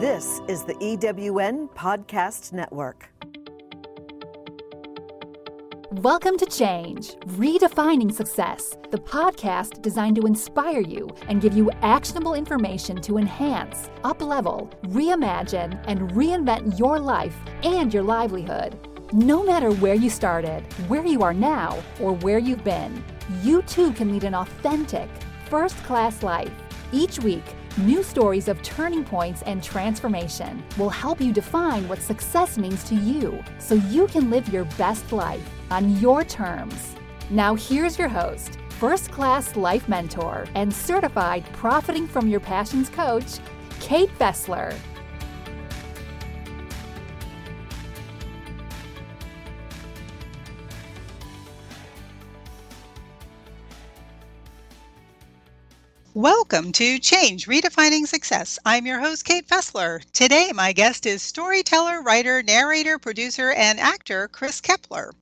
This is the EWN Podcast Network. Welcome to Change, Redefining Success, the podcast designed to inspire you and give you actionable information to enhance, uplevel, reimagine, and reinvent your life and your livelihood. No matter where you started, where you are now, or where you've been, you too can lead an authentic, first class life. Each week, new stories of turning points and transformation will help you define what success means to you so you can live your best life on your terms. Now, here's your host, first class life mentor, and certified Profiting from Your Passions coach, Kate Fessler. Welcome to Change Redefining Success. I'm your host, Kate Fessler. Today, my guest is storyteller, writer, narrator, producer, and actor Kris Keppeler.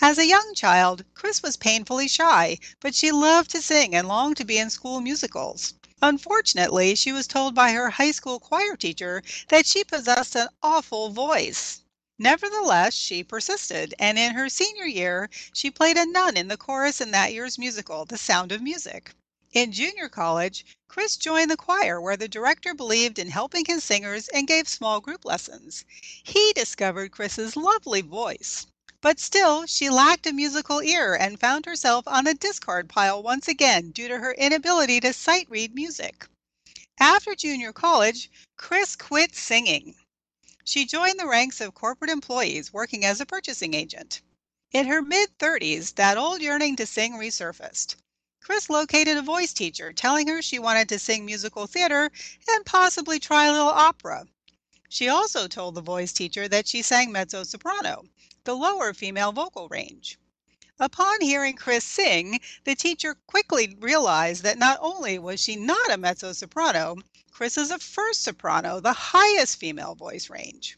As a young child, Kris was painfully shy, but she loved to sing and longed to be in school musicals. Unfortunately, she was told by her high school choir teacher that she possessed an awful voice. Nevertheless, she persisted, and in her senior year, she played a nun in the chorus in that year's musical, The Sound of Music. In junior college, Kris joined the choir where the director believed in helping his singers and gave small group lessons. He discovered Kris's lovely voice. But still, she lacked a musical ear and found herself on the discard pile once again due to her inability to sight read music. After junior college, Kris quit singing. She joined the ranks of corporate employees working as a purchasing agent. In her mid 30s, that old yearning to sing resurfaced. Kris located a voice teacher, telling her she wanted to sing musical theater and possibly try a little opera. She also told the voice teacher that she sang mezzo soprano, the lower female vocal range. Upon hearing Kris sing, the teacher quickly realized that not only was she not a mezzo soprano, Kris is a first soprano, the highest female voice range.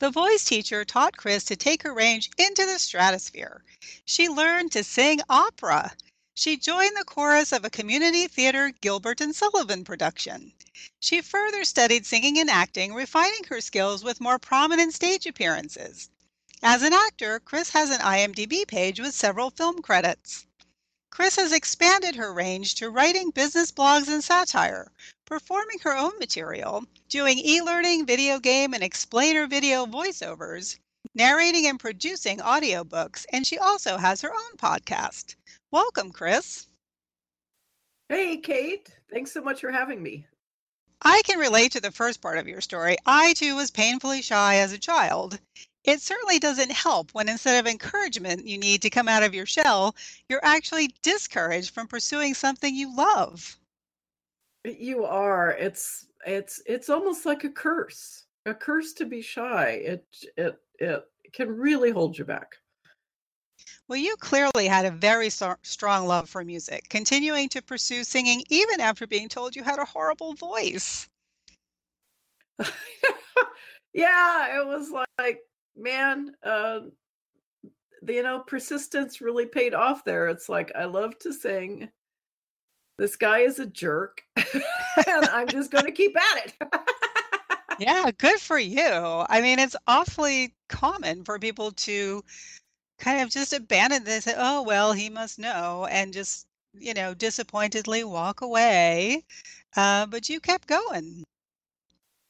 The voice teacher taught Kris to take her range into the stratosphere. She learned to sing opera. She joined the chorus of a community theater Gilbert and Sullivan production. She further studied singing and acting, refining her skills with more prominent stage appearances. As an actor, Kris has an IMDb page with several film credits. Kris has expanded her range to writing business blogs and satire, performing her own material, doing e learning, video game, and explainer video voiceovers, narrating and producing audiobooks, and she also has her own podcast. Welcome, Kris. Hey, Kate. Thanks so much for having me. I can relate to the first part of your story. I too was painfully shy as a child. It certainly doesn't help when instead of encouragement you need to come out of your shell, you're actually discouraged from pursuing something you love. You are. It's it's it's almost like a curse. A curse to be shy. It it it can really hold you back. Well, you clearly had a very so- strong love for music, continuing to pursue singing even after being told you had a horrible voice. yeah, it was like, man, uh, you know, persistence really paid off there. It's like, I love to sing. This guy is a jerk, and I'm just going to keep at it. yeah, good for you. I mean, it's awfully common for people to kind of just abandon this. Oh, well, he must know, and just, you know, disappointedly walk away. Uh, but you kept going.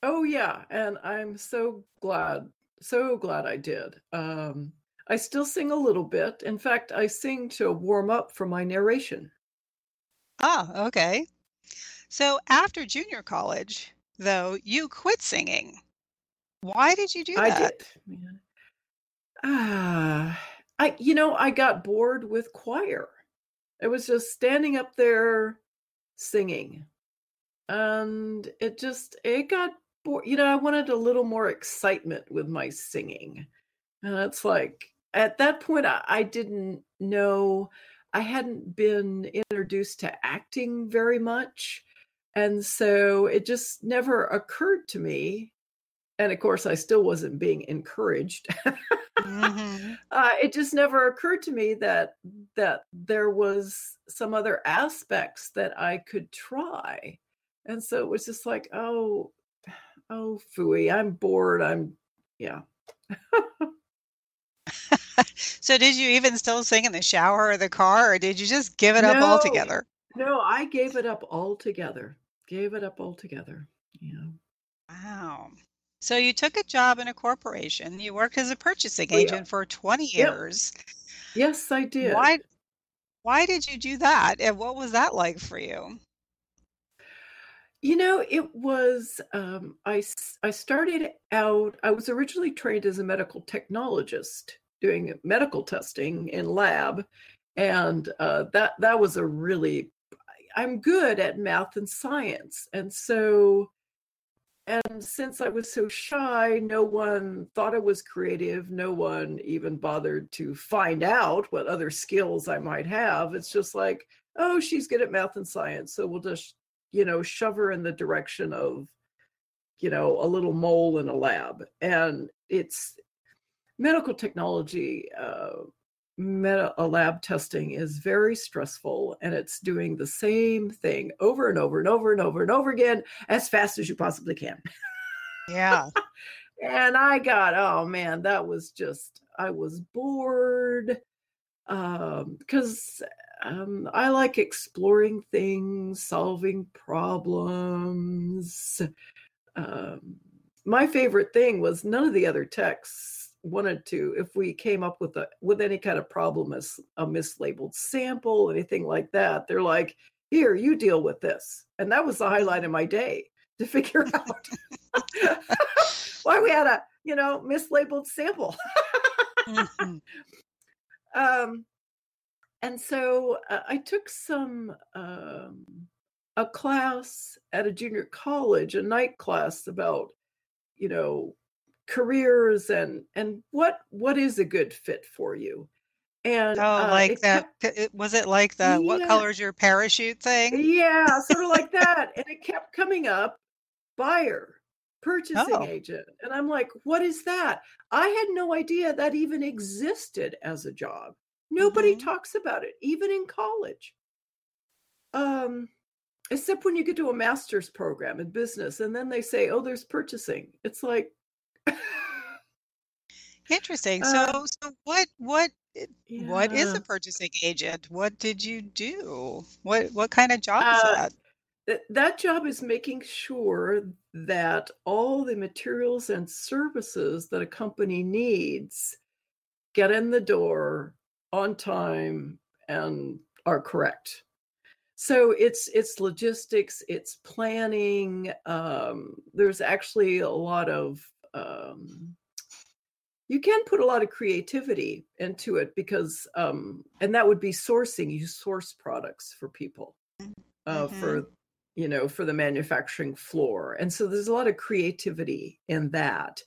Oh, yeah. And I'm so glad, so glad I did. Um, I still sing a little bit. In fact, I sing to warm up for my narration. Ah, okay. So after junior college, though, you quit singing. Why did you do that? I did. Ah, I you know, I got bored with choir. It was just standing up there singing. And it just it got bored. You know, I wanted a little more excitement with my singing. And it's like at that point I, I didn't know I hadn't been introduced to acting very much. And so it just never occurred to me and of course i still wasn't being encouraged mm-hmm. uh, it just never occurred to me that that there was some other aspects that i could try and so it was just like oh oh fooey, I'm bored. I'm yeah. so did you even still sing in the shower or the car or did you just give it up altogether? no, I gave it up altogether. Gave it up altogether. Yeah. Wow. So you took a job in a corporation. You worked as a purchasing Oh yeah. agent for 20 Yep. years. Yes, I did. Why why did you do that? And what was that like for you? You know, it was um, I I started out. I was originally trained as a medical technologist, doing medical testing in lab, and uh, that that was a really. I'm good at math and science, and so and since I was so shy, no one thought I was creative. No one even bothered to find out what other skills I might have. It's just like, oh, she's good at math and science, so we'll just you know, shove her in the direction of, you know, a little mole in a lab. And it's medical technology, uh, meta, a lab testing is very stressful and it's doing the same thing over and over and over and over and over again as fast as you possibly can. Yeah. And I got, oh man, that was just, I was bored um because um i like exploring things solving problems um my favorite thing was none of the other techs wanted to if we came up with a with any kind of problem as a mislabeled sample anything like that they're like here you deal with this and that was the highlight of my day to figure out why we had a you know mislabeled sample Mhm. um and so uh, i took some um a class at a junior college a night class about you know careers and and what what is a good fit for you? And Oh, uh like it that. kept Was it like the what yeah. color's your parachute thing? yeah sort of like that and it kept coming up buyer purchasing Oh, agent and i'm like what is that? I had no idea that even existed as a job. Nobody hmm talks about it even in college. Um except when you get to a master's program in business and then they say oh there's purchasing. It's like Interesting. So, so what, what, i- what is yeah a purchasing agent? What did you do? What, what kind of job is uh that? th- that job is making sure that all the materials and services that a company needs get in the door on time and are correct so it's it's logistics it's planning um, there's actually a lot of um, you can put a lot of creativity into it because um, and that would be sourcing you source products for people uh, Mm-hmm. for you know for the manufacturing floor and so there's a lot of creativity in that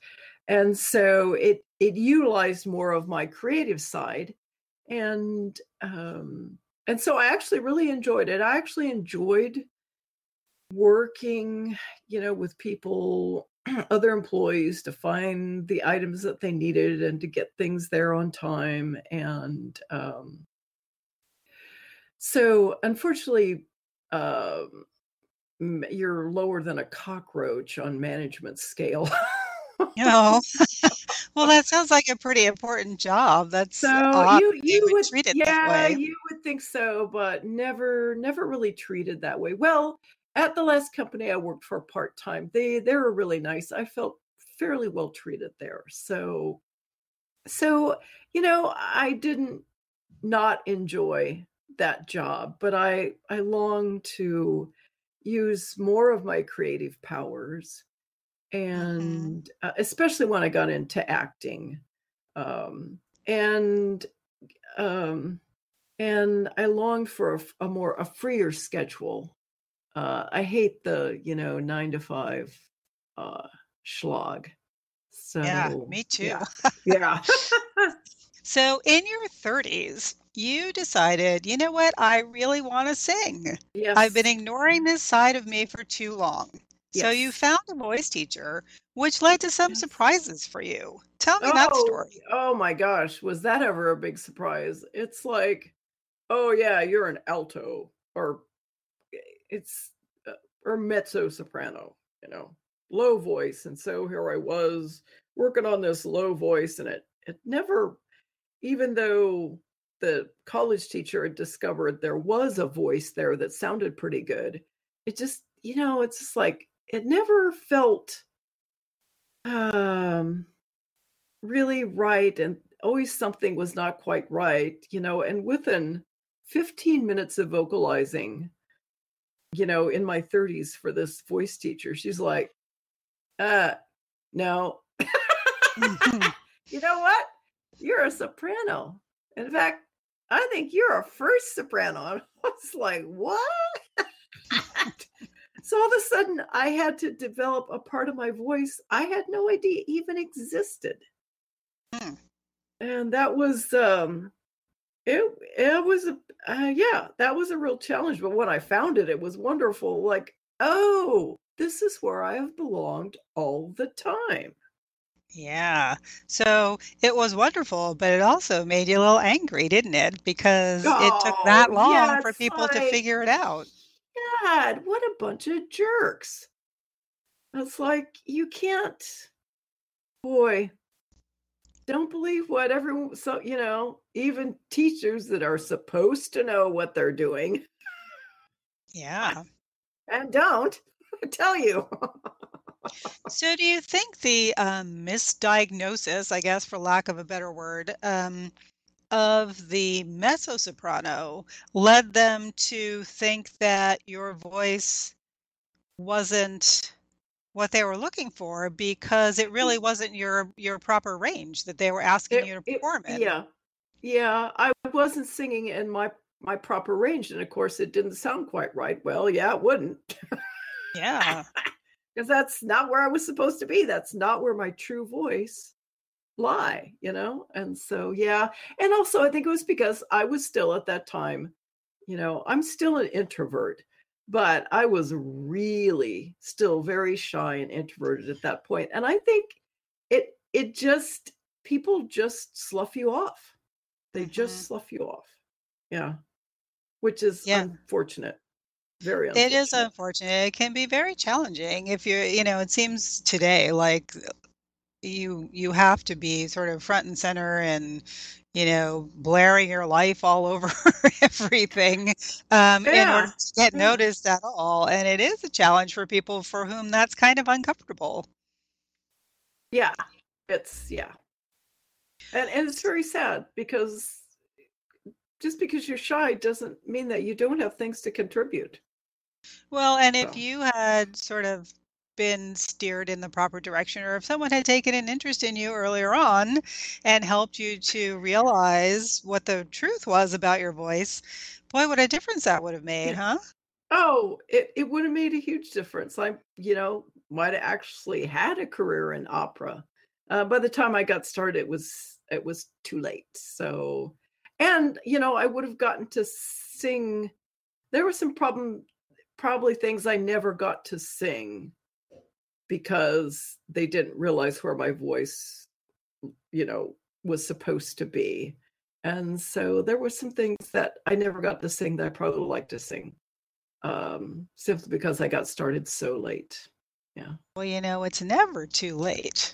and so it it utilized more of my creative side and um and so i actually really enjoyed it i actually enjoyed working you know with people other employees to find the items that they needed and to get things there on time and um so unfortunately um you're lower than a cockroach on management scale. You know, well, that sounds like a pretty important job. That's so odd you you would would treat it that yeah, you would think so, but never never really treated that way. Well, at the last company I worked for part-time, they they were really nice. I felt fairly well treated there. So so you know, I didn't not enjoy that job, but I I long to use more of my creative powers hmm and uh, especially when I got into acting. Um, and um, and I longed for a more a freer schedule. Uh, I hate the you know nine to five uh, schlag. Yeah, me too. yeah, yeah, So, in your 30s, you decided, you know what? I really want to sing. I've been ignoring this side of me for too long. So, you found a voice teacher, which led to some yes. surprises for you. Tell me that Oh, story. oh my gosh, was that ever a big surprise? It's like, oh yeah, you're an alto, or it's uh, or mezzo soprano, you know. low voice. And so here I was working on this low voice, and it it never, even though the college teacher had discovered there was a voice there that sounded pretty good, it just, you know, it's just like it never felt um really right and always something was not quite right, you know, and within 15 minutes of vocalizing, you know, in my 30s for this voice teacher, she's like, uh, no. Mhm. you know what? You're a soprano. In fact, I think you're a first soprano. And I was like, what? so all of a sudden, I had to develop a part of my voice I had no idea even existed. Hmm. And that was, um, it, it was, a, uh, yeah, that was a real challenge. But when I found it, it was wonderful. Like, oh, this is where I have belonged all the time. Yeah. So it was wonderful, but it also made you a little angry, didn't it? Because it took that Oh, long yeah, for people to figure it out. God, what a bunch of jerks. It's like you can't, boy, don't believe what everyone, so, you know, even teachers that are supposed to know what they're doing Yeah. and don't I tell you. So do you think the um, misdiagnosis, I guess for lack of a better word, um, of the mezzo-soprano led them to think that your voice wasn't what they were looking for because it mm. really wasn't your your proper range that they were asking It- you to it- perform in? yeah. Yeah. I wasn't singing in my my proper range. And of course it didn't sound quite right. Well, yeah, it wouldn't. Yeah. because that's not where I was supposed to be. That's not where my true voice lie, you know? And so yeah. And also I think it was because I was still at that time, you know, I'm still an introvert, but I was really still very shy and introverted at that point. And I think it it just people just slough you off. They just mm-hmm. slough you off. Yeah. Which is Yeah. unfortunate. Very It is unfortunate. unfortunate. It can be very challenging if you're, you know, it seems today like you you have to be sort of front and center and, you know, blaring your life all over everything um, in order to get noticed at all. And it is a challenge for people for whom that's kind of uncomfortable. Yeah, it's yeah. And and it's very sad because just because you're shy doesn't mean that you don't have things to contribute. Well, and if you had sort of been steered in the proper direction, or if someone had taken an interest in you earlier on and helped you to realize what the truth was about your voice, boy, what a difference that would have made, huh? Oh, it, it would have made a huge difference. I, you know, might have actually had a career in opera. Uh, by the time I got started, it was it was too late. So, and you know, I would have gotten to sing. There were some problem, probably things I never got to sing because they didn't realize where my voice, you know, was supposed to be. And so there were some things that I never got to sing that I probably would like to sing um, simply because I got started so late. Yeah. Well, you know, it's never too late.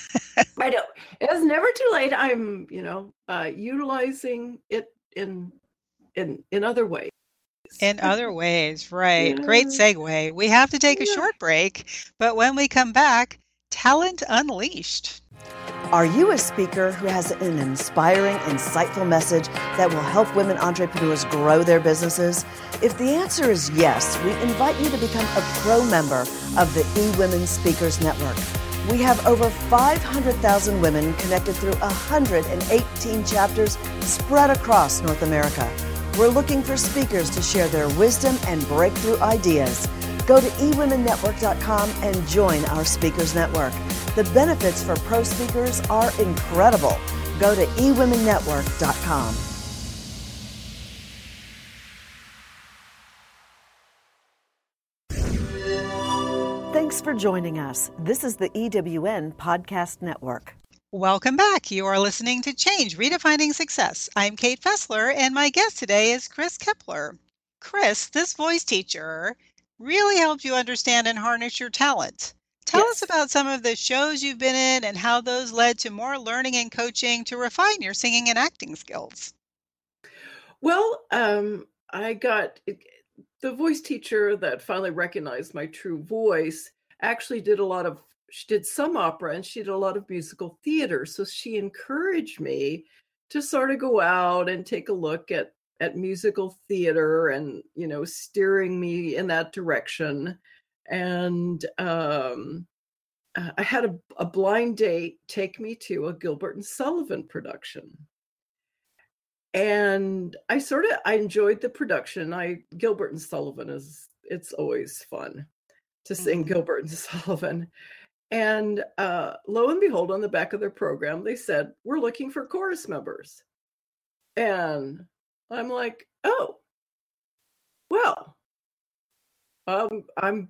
I know it's never too late. I'm, you know, uh, utilizing it in in in other ways. In other ways, right. Great segue. We have to take a Yeah. short break, but when we come back, Talent Unleashed. Are you a speaker who has an inspiring, insightful message that will help women entrepreneurs grow their businesses? If the answer is yes, we invite you to become a pro member of the eWomen Speakers Network. We have over 500,000 women connected through 118 chapters spread across North America. We're looking for speakers to share their wisdom and breakthrough ideas. Go to eWomenNetwork.com and join our Speakers Network. The benefits for pro speakers are incredible. Go to eWomenNetwork.com. Thanks for joining us. This is the EWN Podcast Network. Welcome back. You are listening to Change Redefining Success. I'm Kate Fessler, and my guest today is Kris Keppeler. Kris, this voice teacher really helped you understand and harness your talent. Tell Yes. us about some of the shows you've been in and how those led to more learning and coaching to refine your singing and acting skills. Well, um, I got the voice teacher that finally recognized my true voice actually did a lot of she did some opera and she did a lot of musical theater so she encouraged me to sort of go out and take a look at at musical theater and you know steering me in that direction. And um uh, i had a, a blind date take me to a gilbert and sullivan production. And i sort of i enjoyed the production. I gilbert and sullivan is it's always fun to sing Mhm. gilbert and sullivan and uh, lo and behold on the back of their program they said we're looking for chorus members and i'm like oh well um, i'm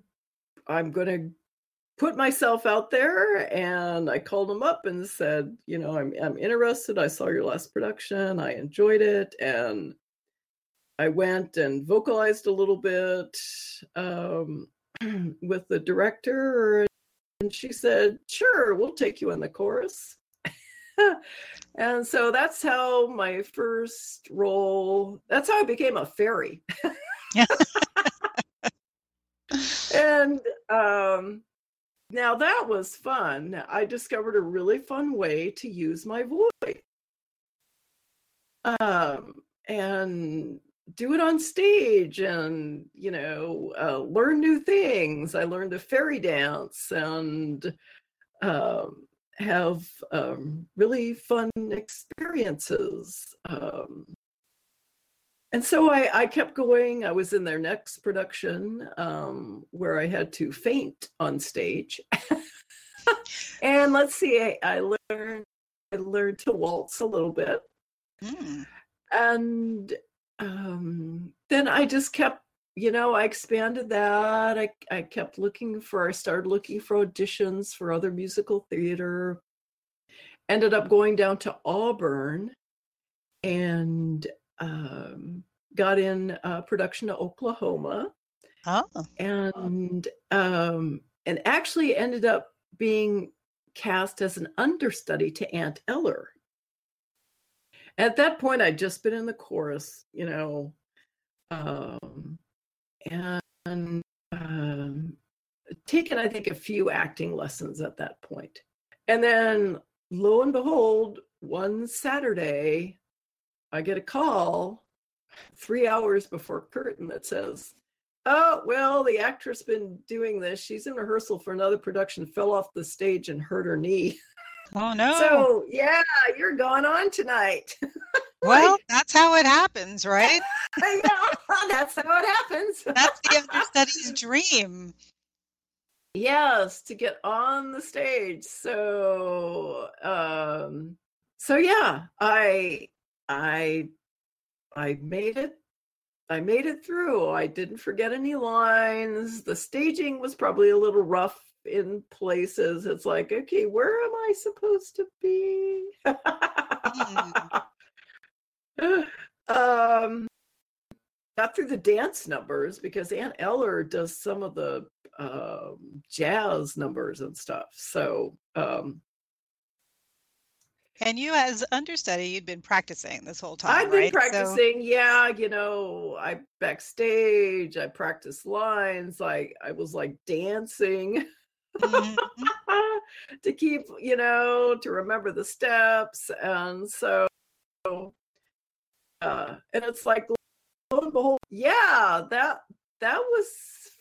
i'm gonna put myself out there and I called them up and said, you know, I'm I'm interested. I saw your last production. I enjoyed it and I went and vocalized a little bit um, with the director and she said, "Sure, we'll take you in the chorus." and so that's how my first role, that's how I became a fairy. and um now that was fun. I discovered a really fun way to use my voice. Um, and do it on stage and, you know, uh, learn new things. I learned a fairy dance and um, have um, really fun experiences. Um, and so I, I kept going. I was in their next production um, where I had to faint on stage. and let's see, I, I learned I learned to waltz a little bit, Mm. and um, then I just kept, you know, I expanded that. I I kept looking for. I started looking for auditions for other musical theater. Ended up going down to Auburn, and um, got in uh, production to Oklahoma, Oh, and um, and actually ended up being cast as an understudy to Aunt Eller. At that point, I'd just been in the chorus, you know, um, and um, taken, I think, a few acting lessons at that point. And then, lo and behold, one Saturday, I get a call three hours before curtain that says, Oh, well, the actress been doing this. She's in rehearsal for another production, fell off the stage and hurt her knee. oh no. So, yeah, you're going on tonight. well, that's how it happens, right? yeah, that's how it happens. That's the understudy's dream. yes, to get on the stage. So, um, so yeah, I, I, I made it. I made it through. I didn't forget any lines. The staging was probably a little rough in places. It's like, okay, where am I supposed to be? um, got through the dance numbers because Aunt Eller does some of the um, jazz numbers and stuff. So, um, And you, as understudy, you'd been practicing this whole time, I've been right? So- practicing. Yeah, you know, I backstage, I practice lines. like I was like dancing Mhm. to keep, you know, to remember the steps, and so, uh, and it's like, lo and behold, yeah, that that was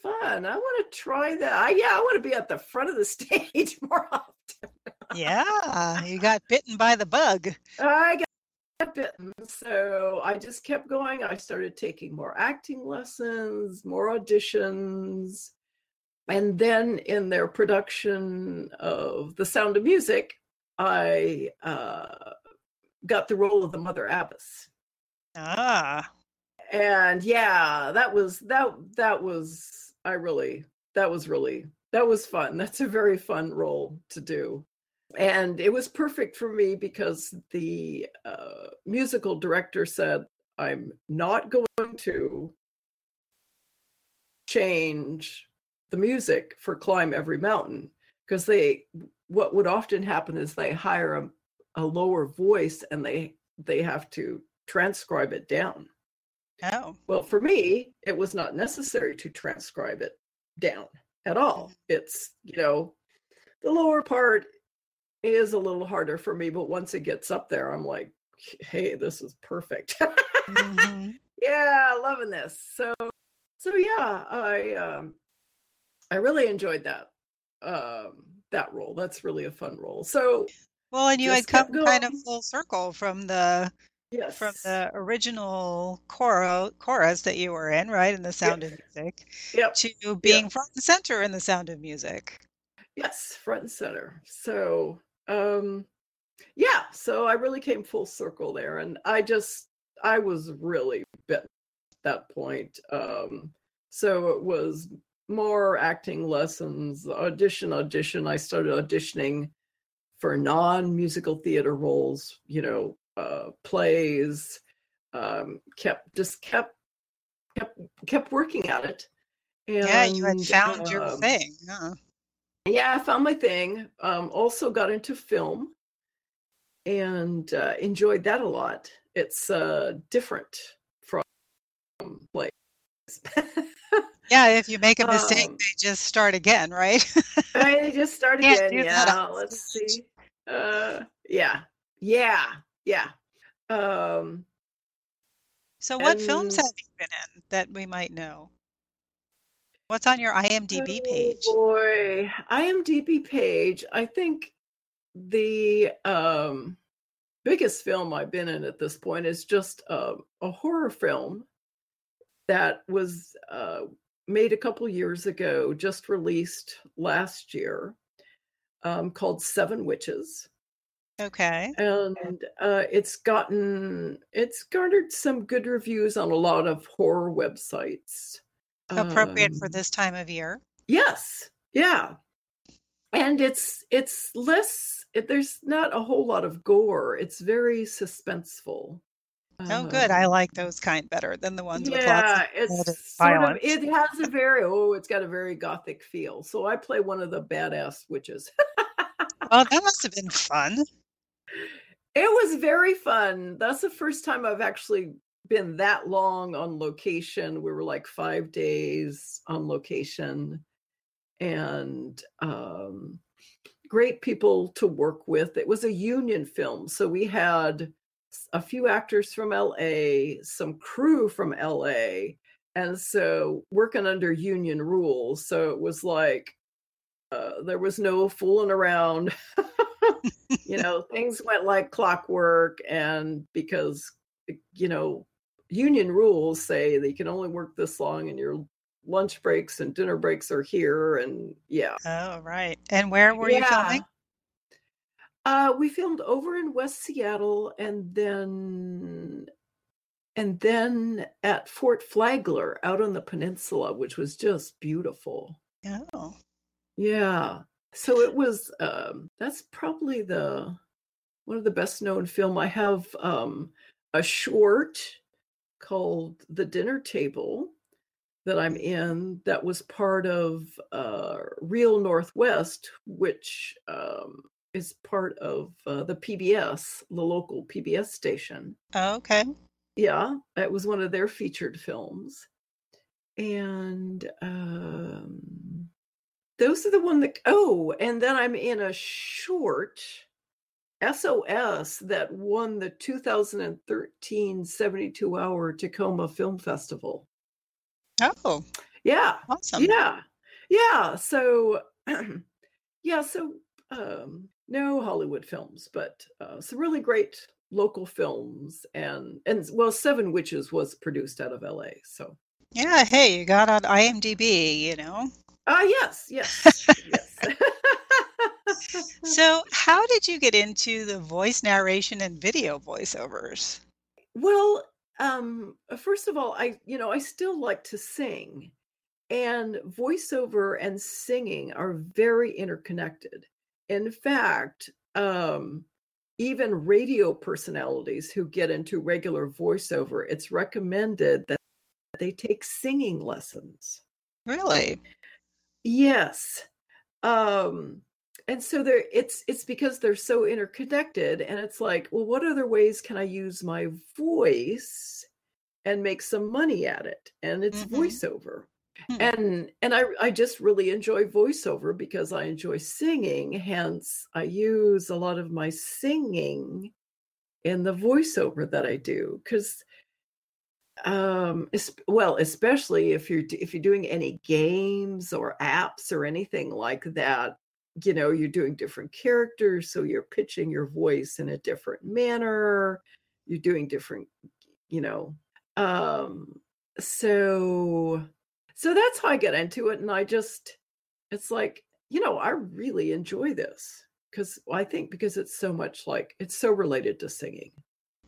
fun. I want to try that. I, yeah, I want to be at the front of the stage more often. yeah, you got bitten by the bug. I got bitten. So I just kept going. I started taking more acting lessons, more auditions. And then in their production of The Sound of Music, I uh, got the role of the Mother Abbess. Ah, And yeah, that was that that was I really that was really that was fun. That's a very fun role to do. And it was perfect for me because the uh, musical director said, I'm not going to change the music for Climb Every Mountain because they what would often happen is they hire a, a lower voice and they they have to transcribe it down. Oh. Well, for me, it was not necessary to transcribe it down at all. It's, you know, the lower part is a little harder for me, but once it gets up there, I'm like, hey, this is perfect. mm-hmm. Yeah, loving this. So so yeah, I um I really enjoyed that um that role. That's really a fun role. So well, and you had come kind of full circle from the yes. from the original choro chorus that you were in, right? In the Sound of Music. Yep. To being yep. front and center in the Sound of Music. Yes, front and center. So um yeah, so I really came full circle there and I just I was really bit at that point. Um so it was more acting lessons, audition, audition. I started auditioning for non-musical theater roles, you know, uh, plays. Um, kept just kept kept kept working at it. And, yeah, you had found your um, thing. Huh? Yeah, I found my thing. Um, also got into film and uh, enjoyed that a lot. It's uh, different from plays. Yeah, if you make a mistake, um, they just start again, right? right, they just start again. Yeah, let's see. Uh, yeah, yeah, yeah. Um, so, what and, films have you been in that we might know? What's on your IMDb oh page? Boy, IMDb page. I think the um, biggest film I've been in at this point is just uh, a horror film that was uh, made a couple years ago, just released last year, um, called Seven Witches. Okay. And uh, it's gotten it's garnered some good reviews on a lot of horror websites. Appropriate um, for this time of year. Yes. Yeah. And it's it's less it, there's not a whole lot of gore. It's very suspenseful. Oh, good. I um, like those kind better than the ones with lots of it's sort of it has a very oh, it's got a very gothic feel. So I play one of the badass witches. Oh, that must have been fun. It was very fun. That's the first time I've actually been that long on location. We were like five days on location and um, great people to work with. It was a union film. So we had a few actors from LA, some crew from LA, and so working under union rules. So it was like uh, there was no fooling around. you know, things went like clockwork, and because you know, union rules say that you can only work this long, and your lunch breaks and dinner breaks are here, and yeah. Oh, right. And where were yeah. you filming? Uh, we filmed over in West Seattle, and then and then at Fort Flagler out on the peninsula, which was just beautiful. Oh, yeah. So it was. Um, that's probably the one of the best known film. I have um, a short called The Dinner Table that I'm in that was part of uh, Real Northwest, which um, is part of uh, the PBS, the local PBS station. Oh, okay. Yeah, it was one of their featured films. And um, those are the one that, oh, and then I'm in a short SOS that won the 2013 72 hour Tacoma Film Festival. Oh, yeah. Awesome. Yeah. Yeah. So, yeah. So, um, no Hollywood films, but uh, some really great local films and and well, Seven Witches was produced out of L.A. So yeah, hey, you got on IMDb, you know. Ah, uh, yes, yes, yes. so, how did you get into the voice narration and video voiceovers? Well, um, first of all, I you know I still like to sing, and voiceover and singing are very interconnected. In fact, um, even radio personalities who get into regular voiceover, it's recommended that they take singing lessons. Really? Yes. Um, and so there it's it's because they're so interconnected and it's like well what other ways can i use my voice and make some money at it and it's Mhm. voiceover Hmm. and and I I just really enjoy voiceover because I enjoy singing. Hence, I use a lot of my singing in the voiceover that I do because um well especially if you're if you're doing any games or apps or anything like that you know you're doing different characters so you're pitching your voice in a different manner you're doing different you know um so so that's how I get into it. And I just, it's like, you know, I really enjoy this because I think because it's so much like, it's so related to singing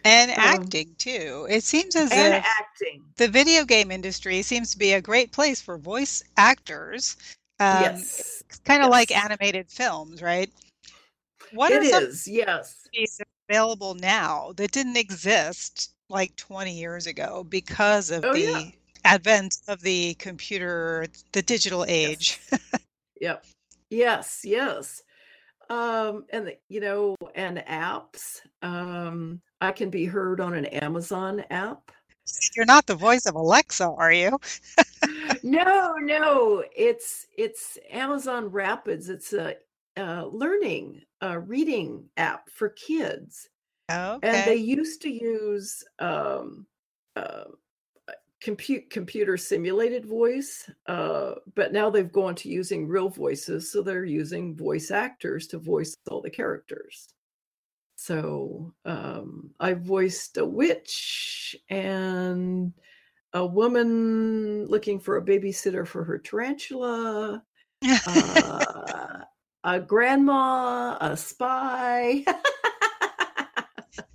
And Um, acting too. It seems as and if acting. the video game industry seems to be a great place for voice actors. Um, yes. Kind of like animated films, right? What It are is. Yes. available now that didn't exist like 20 years ago because of Oh, the yeah. Advent of the computer, the digital age? Yep. Yes. Yes. Um, and the, you know, and apps. Um, I can be heard on an Amazon app. You're not the voice of Alexa, are you? no, no, it's it's Amazon Rapids. It's a, uh learning, uh, reading app for kids, Okay. and they used to use um, uh, compute computer simulated voice, uh, but now they've gone to using real voices. So they're using voice actors to voice all the characters. So um, I voiced a witch and a woman looking for a babysitter for her tarantula, uh, a grandma, a spy.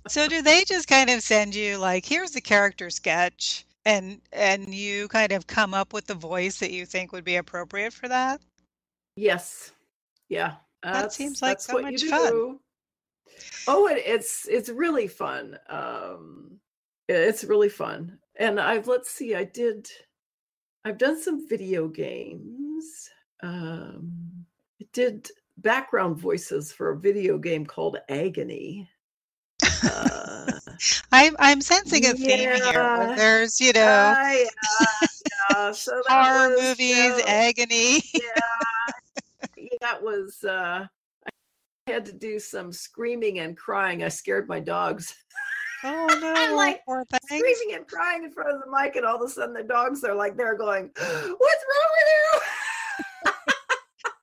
So do they just kind of send you like, here's the character sketch, and and you kind of come up with the voice that you think would be appropriate for that? yes, yeah, That that's seems like that's so much you fun. do. Oh, it, it's it's really fun. Um, it's really fun, and I've let's see, I did, I've done some video games. Um, I did background voices for a video game called Agony. Uh, I'm I'm sensing a theme here. There's, you know, Ah, yeah, yeah. So horror was, movies, uh, agony. yeah, yeah, that was. Uh, I had to do some screaming and crying. I scared my dogs. Oh no, I'm like screaming and crying in front of the mic, and all of a sudden the dogs are like they're going, "What's wrong with you?"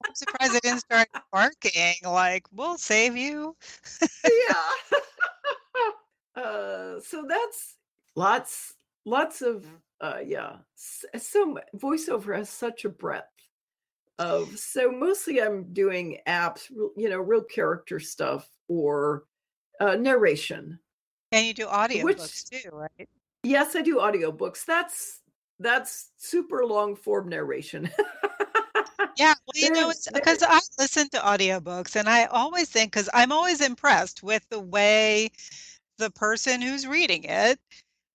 I'm surprised they didn't start barking like, we'll save you?" yeah. Uh, so that's lots, lots of uh, yeah. So voiceover has such a breadth of so mostly I'm doing apps, you know, real character stuff or uh, narration. And you do audiobooks Which- too, right? Yes, I do audiobooks. That's that's super long form narration. Yeah, well, you know, it's because I listen to audiobooks and I always think, because I'm always impressed with the way the person who's reading it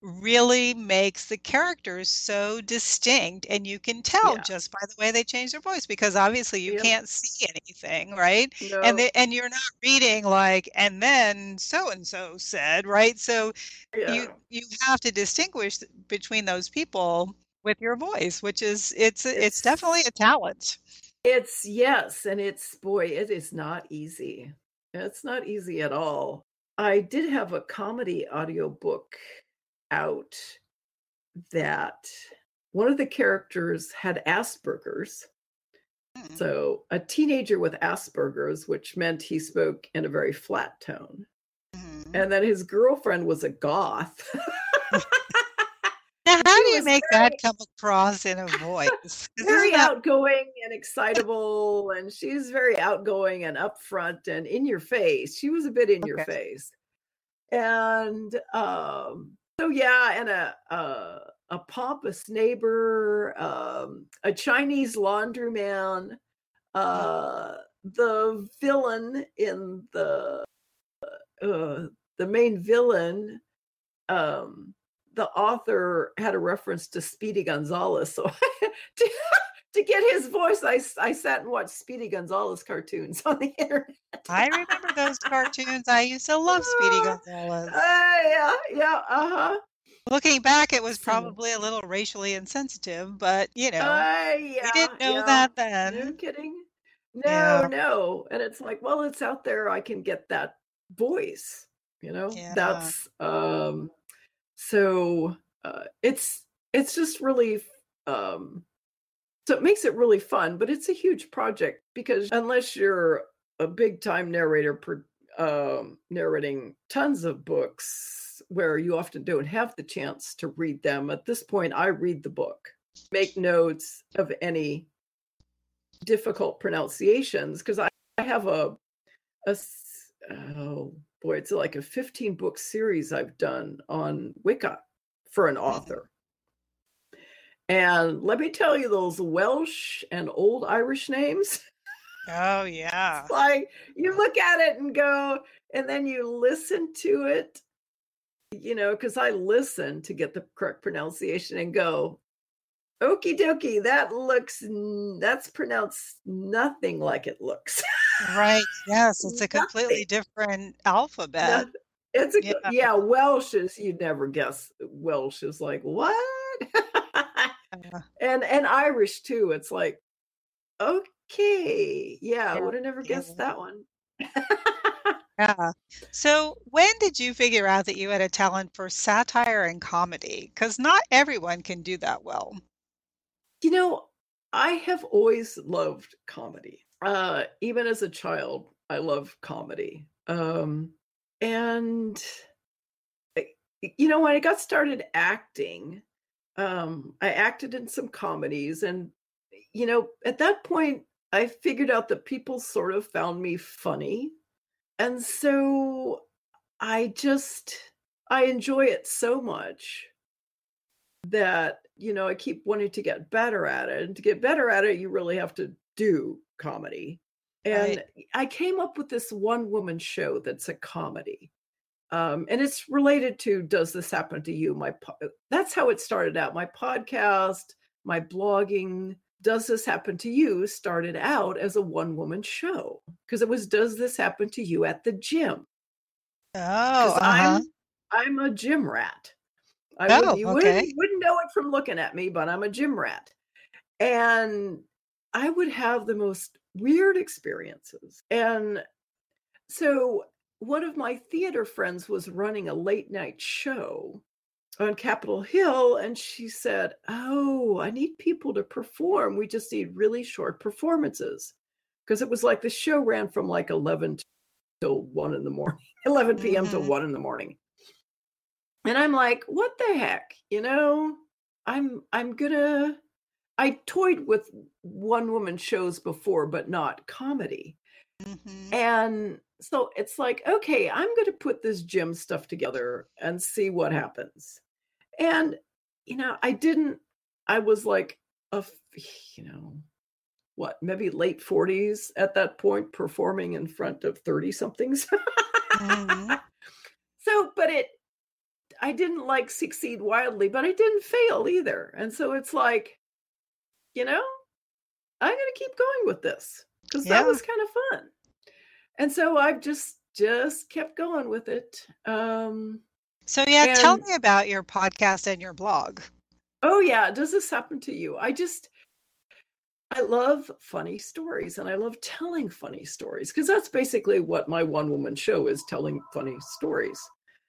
really makes the characters so distinct. And you can tell Yeah. just by the way they change their voice, because obviously you can't see anything, right? no, And they, and you're not reading like, and then so and so said, right? So yeah. you you have to distinguish between those people with your voice, which is it's it's It's- definitely a talent. It's yes, and it's boy, it is not easy. It's not easy at all. I did have a comedy audiobook out that one of the characters had Asperger's. Mm. So, a teenager with Asperger's, which meant he spoke in a very flat tone. Mhm. And then his girlfriend was a goth. Now, how she do you make that come across in a voice? very that- outgoing and excitable and she's very outgoing and upfront and in your face. She was a bit in your face. And um so yeah and a a, a pompous neighbor um a chinese laundryman uh the villain in the uh the main villain um the author had a reference to Speedy Gonzales, so to, to get his voice, I, I sat and watched Speedy Gonzales cartoons on the internet. I remember those cartoons. I used to love Speedy Gonzales. Uh, yeah, yeah, uh huh. Looking back, it was probably a little racially insensitive, but you know, Uh, we didn't know yeah. that then. No kidding. No, Yeah. no. And it's like, well, it's out there. I can get that voice, you know? Yeah. That's um so uh it's it's just really um so it makes it really fun, but it's a huge project because unless you're a big time narrator per, um narrating tons of books where you often don't have the chance to read them, at this point I read the book, make notes of any difficult pronunciations because I, I have a a oh boy it's like a 15 book series I've done on Wicca for an mm-hmm. author. And let me tell you those Welsh and old Irish names Oh yeah. like you look at it and go and then you listen to it you know because i listen to get the correct pronunciation and go okie dokie that looks that's pronounced nothing like it looks Right. Yes, it's a completely Nothing. different alphabet. Noth- it's a, Yeah. yeah. yeah welsh is you'd never guess welsh is like what Uh, and and irish too it's like okay yeah, i Yeah, would have never yeah. guessed that one Yeah. So when did you figure out that you had a talent for satire and comedy? Because not everyone can do that well. You know, I have always loved comedy. Uh, even as a child, I love comedy. Um, and you know, when I got started acting, um, I acted in some comedies, and you know, at that point, I figured out that people sort of found me funny, and so I just I enjoy it so much that you know I keep wanting to get better at it. And to get better at it, you really have to do comedy. And I came up with this one woman show that's a comedy. Um, and it's related to Does This Happen to You? My po- that's how it started out. My podcast, my blogging, Does This Happen to You started out as a one woman show because it was Does This Happen to You at the gym? Oh, uh-huh. I'm I'm a gym rat. I Oh, wouldn't, you okay. wouldn't, wouldn't know it from looking at me, but I'm a gym rat. And I would have the most weird experiences. And so one of my theater friends was running a late night show on Capitol Hill, and she said, Oh, I need people to perform. We just need really short performances. Because it was like the show ran from like 11 till 1 in the morning, 11 p.m. till Mhm. 1 in the morning. And I'm like, what the heck? You know, I'm I'm gonna I toyed with one woman shows before, but not comedy. Mhm. And so it's like, okay, I'm going to put this gym stuff together and see what happens. And, you know, I didn't, I was like, a, you know, what, maybe late 40s at that point, performing in front of 30 somethings. Mhm. so, but it, I didn't like succeed wildly, but I didn't fail either. And so it's like, you know, I'm going to keep going with this because Yeah. that was kind of fun. And so I've just just kept going with it. Um, So yeah, tell me about your podcast and your blog. oh yeah, does this happen to you? I just I love funny stories and I love telling funny stories because that's basically what my one woman show is telling funny stories.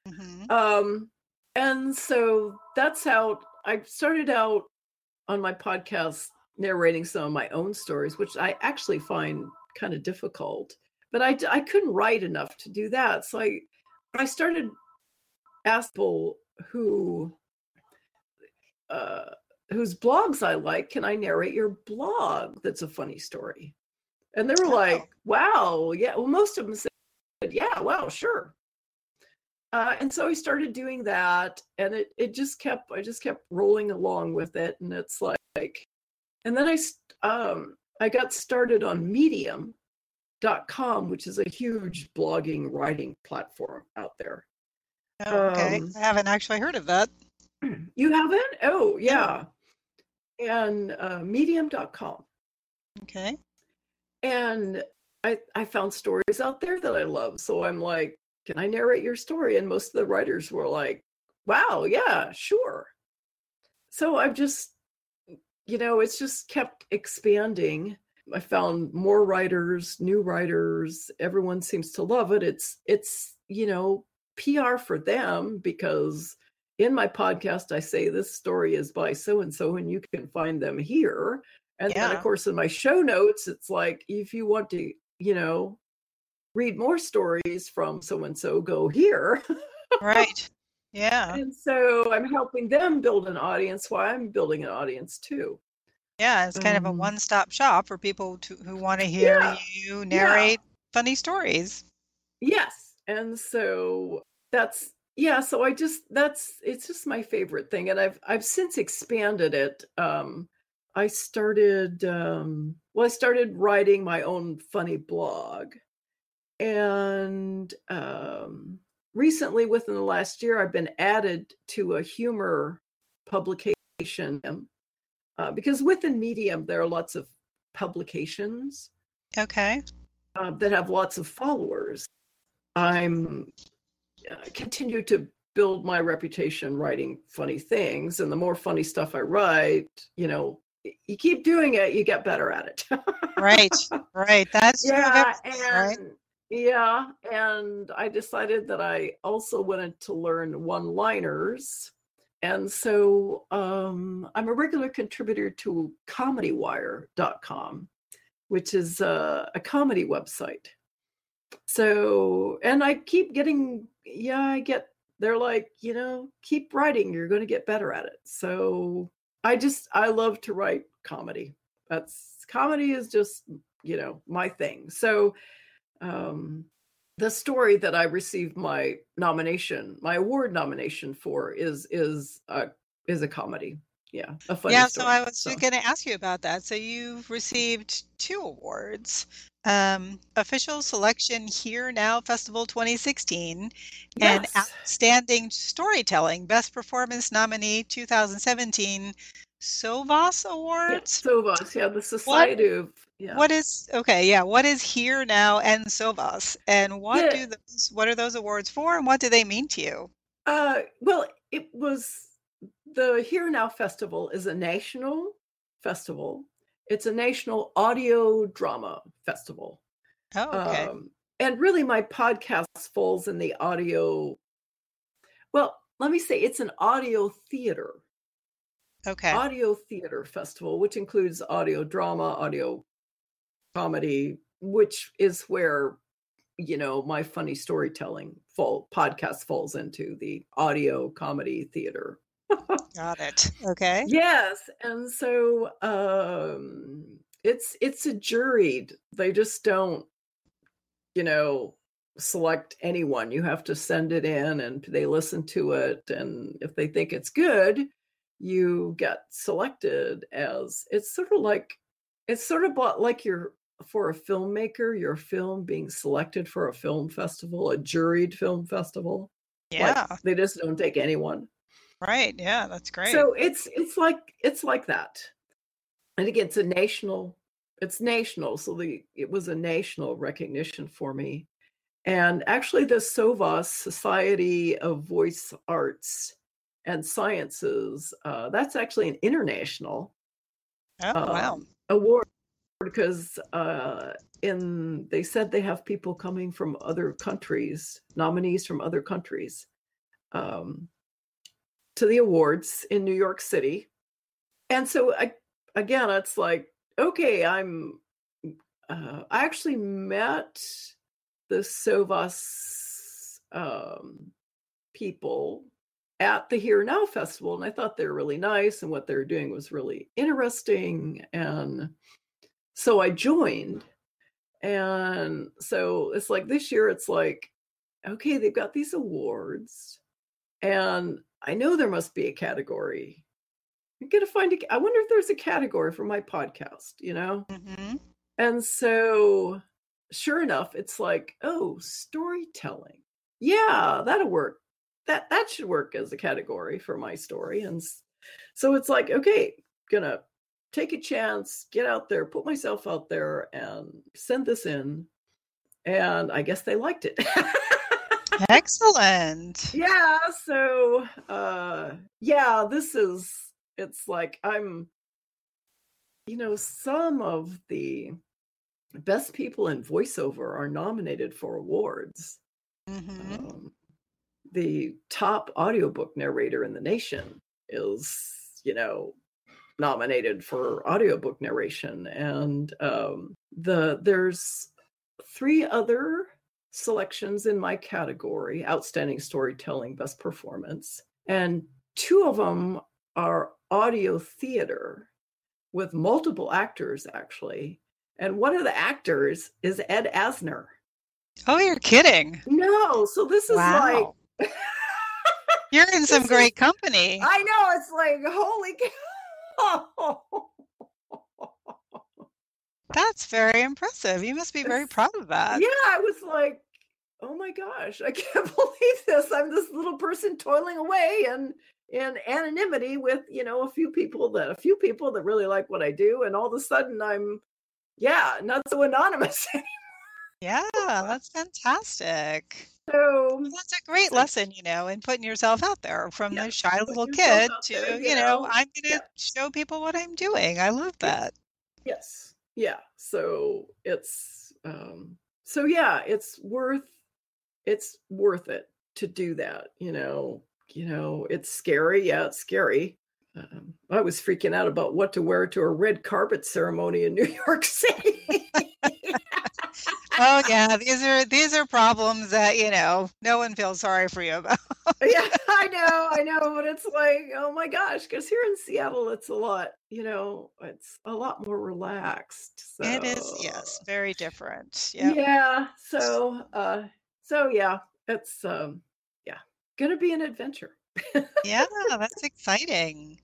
Mhm. Um, and so that's how I started out on my podcast narrating some of my own stories, which I actually find kind of difficult. But I, I couldn't write enough to do that. So I, I started asking people who, uh, whose blogs I like, can I narrate your blog that's a funny story? And they were like, wow, yeah. Well, most of them said, yeah, wow, sure uh, and so I started doing that, and it it just kept I just kept rolling along with it, and it's like, and then I um I got started on Medium.com, which is a huge blogging writing platform out there. Okay. Um, I haven't actually heard of that. You haven't? Oh yeah. and uh, medium.com. Okay. And I, I found stories out there that I love. So I'm like, can I narrate your story? And most of the writers were like, wow, yeah, sure. So I've just, you know, it's just kept expanding. I found more writers, new writers. Everyone seems to love it. It's, it's, you know, PR for them because in my podcast, I say this story is by so and so, and you can find them here. And yeah. then, of course, in my show notes, it's like if you want to, you know, read more stories from so and so, go here. right. Yeah. And so I'm helping them build an audience while I'm building an audience too. Yeah, it's kind um, of a um one stop shop for people to, who want to hear yeah, you narrate yeah. funny stories. Yes. And so that's yeah so i just that's it's just my favorite thing and i've i've since expanded it um i started um well i started writing my own funny blog and um recently within the last year i've been added to a humor publication uh, because within medium there are lots of publications okay. uh, that have lots of followers. I'm uh, continue to build my reputation writing funny things and the more funny stuff i write you know you keep doing it you get better at it. Right right. That's yeah and right? Yeah and i decided that i also wanted to learn one liners and so um, i'm a regular contributor to comedywire.com which is uh, a comedy website. So and i keep getting yeah i get they're like you know keep writing you're going to get better at it. So i just i love to write comedy. That's comedy is just you know my thing. So um the story that i received my nomination my award nomination for is is a is a comedy yeah a funny yeah story. so i was so. going to ask you about that so you've received two awards um, official selection here now festival 2016 and outstanding storytelling best performance nominee 2017 sovas awards yeah, sovas yeah the society what, of yeah. what is okay yeah what is here now and sovas and what yeah. do those what are those awards for and what do they mean to you uh well it was the here now festival is a national festival it's a national audio drama festival. Oh, okay. Um, and really, my podcast falls in the audio. Well, let me say it's an audio theater. Okay. Audio theater festival, which includes audio drama, audio comedy, which is where you know my funny storytelling fall podcast falls into the audio comedy theater Got it. Okay. Yes, and so um it's it's a juried. They just don't you know select anyone. You have to send it in and they listen to it and if they think it's good, you get selected as it's sort of like it's sort of like you're for a filmmaker, your film being selected for a film festival, a juried film festival. Yeah. Like, they just don't take anyone. Right. Yeah, that's great. So it's it's like it's like that. And again, it's a national, it's national. So the it was a national recognition for me. And actually the SOVAS Society of Voice Arts and Sciences, uh, that's actually an international oh, um, wow. award because uh, in they said they have people coming from other countries, nominees from other countries. Um, to the awards in New York City. And so I, again, it's like, okay, I'm, uh, I actually met the Sovas um, people at the Here Now Festival, and I thought they were really nice, and what they were doing was really interesting. And so I joined. And so it's like this year, it's like, okay, they've got these awards, and I know there must be a category. I'm gonna find a. I wonder if there's a category for my podcast. You know, mm-hmm. and so sure enough, it's like, oh, storytelling. Yeah, that'll work. That that should work as a category for my story. And so it's like, okay, gonna take a chance, get out there, put myself out there, and send this in. And I guess they liked it. Excellent. yeah. So, uh, yeah, this is, it's like I'm, you know, some of the best people in voiceover are nominated for awards. hmm Um, the top audiobook narrator in the nation is, you know, nominated for audiobook narration. And um, the there's three other selections in my category: outstanding storytelling, best performance, and two of them are audio theater with multiple actors actually. And one of the actors is Ed Asner. Oh, you're kidding. No, so this is like You're in some great company. I know it's like holy cow. That's very impressive. You must be very proud of that. yeah, I was like, oh my gosh, I can't believe this. I'm this little person toiling away and in anonymity with you know a few people that a few people that really like what I do, and all of a sudden I'm yeah not so anonymous. Anymore. Yeah, that's fantastic. So That's a great lesson, you know, in putting yourself out there from Yeah, the shy little kid to, there, you you know, know? I'm going to Yeah. show people what I'm doing. I love that. Yes. Yeah. So it's um so yeah, it's worth it's worth it to do that, you know. You know, it's scary. Yeah, it's scary. Um, I was freaking out about what to wear to a red carpet ceremony in New York City. Oh yeah, these are these are problems that, you know, no one feels sorry for you about. yeah, I know, I know, but it's like, oh my gosh, because here in Seattle, it's a lot, you know, it's a lot more relaxed. So It is, yes, very different. Yeah. Yeah. So uh so yeah, it's um yeah, gonna be an adventure. Yeah, that's exciting.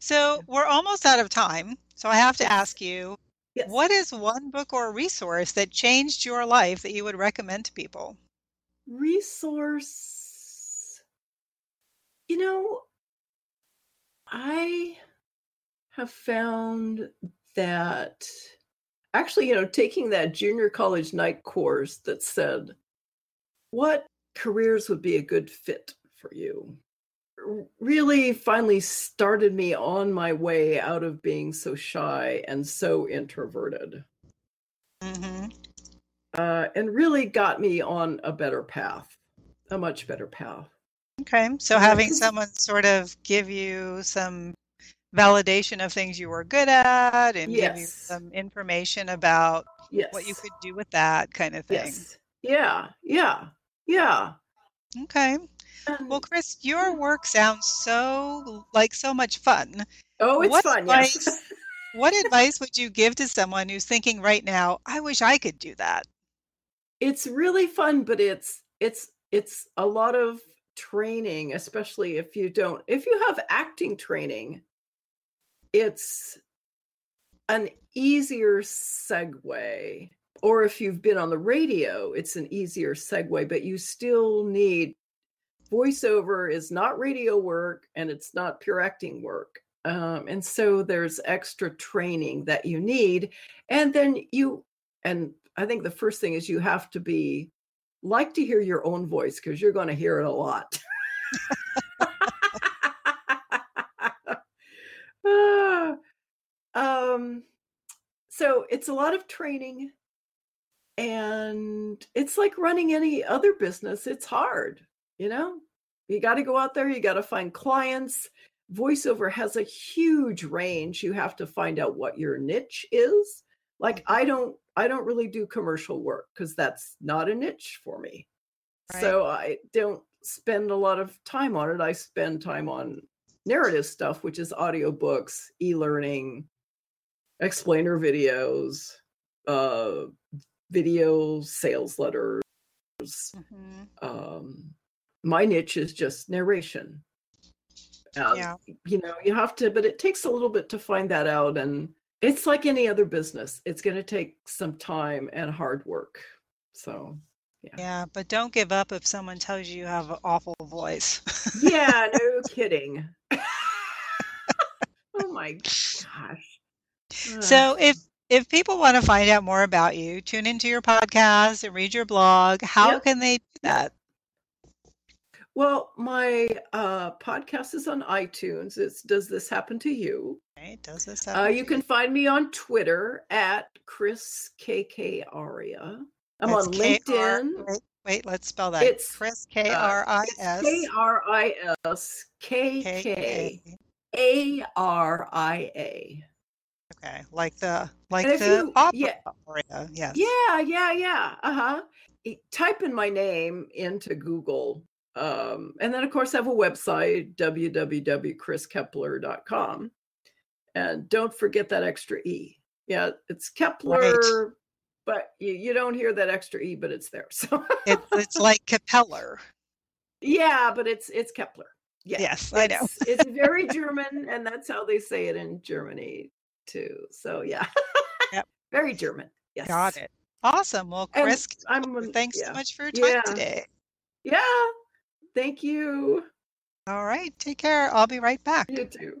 So we're almost out of time. So I have to ask you, Yes. what is one book or resource that changed your life that you would recommend to people? resource? You know, I have found that actually, you know, taking that junior college night course that said what careers would be a good fit for you really finally started me on my way out of being so shy and so introverted. Hmm uh, and really got me on a better path a much better path. Okay, so having someone sort of give you some validation of things you were good at and give you some information about yes what you could do with that kind of thing. yes. Yeah yeah yeah. Okay. Well, um, Kris, your work sounds so like so much fun. oh it's what fun yes What advice would you give to someone who's thinking right now, I wish I could do that? it's really fun but it's it's it's a lot of training especially if you don't if you have acting training it's an easier segue or if you've been on the radio it's an easier segue but you still need voiceover is not radio work and it's not pure acting work. Um, and so there's extra training that you need. And then you and i think the first thing is you have to be like to hear your own voice because you're going to hear it a lot. Um so it's a lot of training and it's like running any other business it's hard you know? You got to go out there you got to find clients. Voiceover has a huge range you have to find out what your niche is. Like i don't i don't really do commercial work because that's not a niche for me. So i don't spend a lot of time on it i spend time on narrative stuff which is audiobooks e-learning explainer videos uh video sales letters Mhm. um my niche is just narration Um, Yeah. you know you have to but it takes a little bit to find that out and it's like any other business it's going to take some time and hard work so Yeah, yeah. but don't give up if someone tells you you have an awful voice. yeah no kidding oh my gosh So if if people want to find out more about you, tune into your podcast and read your blog, how Yep. can they do that? Well, my uh, podcast is on iTunes. It's Does This Happen to You? Okay, does this Uh, happen? you can find me on Twitter at Kris KK Aria. I'm That's on LinkedIn. wait, wait, let's spell that. It's Kris K uh, R I S K R I S K K. A R I A. Okay, like the like the you- opera yeah. aria. Yes. Yeah, yeah, yeah. Uh huh. Type in my name into Google. Um, and then, of course, I have a website, www.kriskeppeler.com. And don't forget that extra E. Yeah, it's Keppeler, but you, you don't hear that extra E, but it's there. So, It, it's like Capeller. yeah, but it's it's Keppeler. Yeah. Yes, I know. It's, very German, and that's how they say it in Germany too. So, yeah. Yep. very German. Yes. Got it. Awesome. Well, Kris, I'm thanks yeah. so much for your time Yeah. today. Yeah. Thank you. All right, take care. I'll be right back. You too.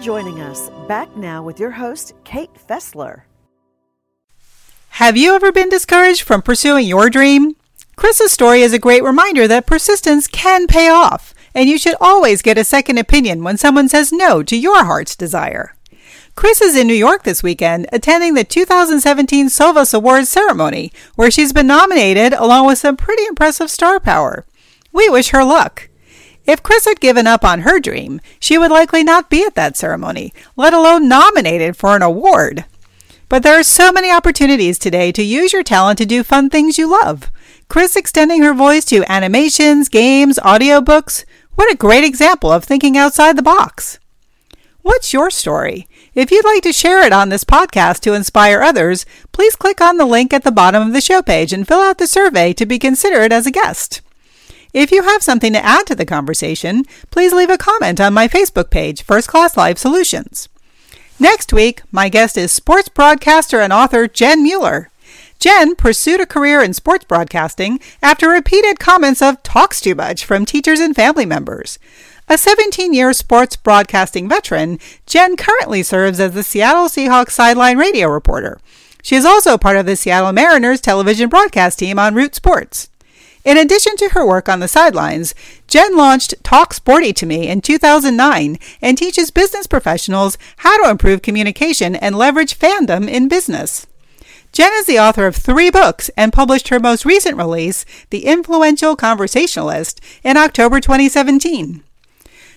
Joining us. Back now with your host, Kate Fessler. Have you ever been discouraged from pursuing your dream? Kris's story is a great reminder that persistence can pay off, and you should always get a second opinion when someone says no to your heart's desire. Kris is in New York this weekend attending the 2017 Sovas Awards ceremony, where she's been nominated along with some pretty impressive star power. We wish her luck. If Kris had given up on her dream, she would likely not be at that ceremony, let alone nominated for an award. But there are so many opportunities today to use your talent to do fun things you love. Kris extending her voice to animations, games, audiobooks. What a great example of thinking outside the box. What's your story? If you'd like to share it on this podcast to inspire others, please click on the link at the bottom of the show page and fill out the survey to be considered as a guest. If you have something to add to the conversation, please leave a comment on my Facebook page, First Class Live Solutions. Next week, my guest is sports broadcaster and author Jen Mueller. Jen pursued a career in sports broadcasting after repeated comments of talks too much from teachers and family members. A 17 year sports broadcasting veteran, Jen currently serves as the Seattle Seahawks sideline radio reporter. She is also part of the Seattle Mariners television broadcast team on Root Sports. In addition to her work on the sidelines, Jen launched Talk Sporty to Me in 2009 and teaches business professionals how to improve communication and leverage fandom in business. Jen is the author of three books and published her most recent release, The Influential Conversationalist, in October 2017.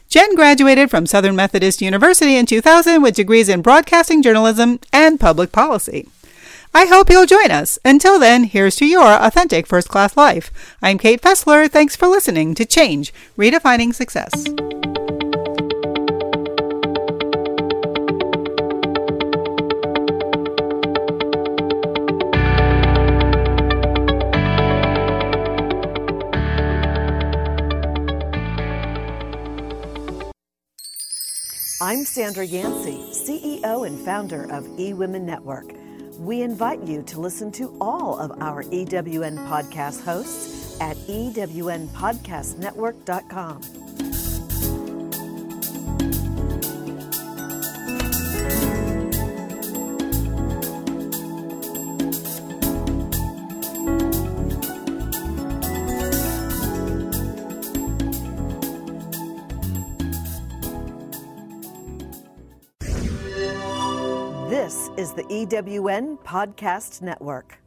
Jen graduated from Southern Methodist University in 2000 with degrees in broadcasting journalism and public policy. I hope you'll join us. Until then, here's to your authentic first class life. I'm Kate Fessler. Thanks for listening to Change Redefining Success. I'm Sandra Yancey, CEO and founder of eWomen Network. We invite you to listen to all of our EWN podcast hosts at ewnpodcastnetwork.com. This is the EWN Podcast Network.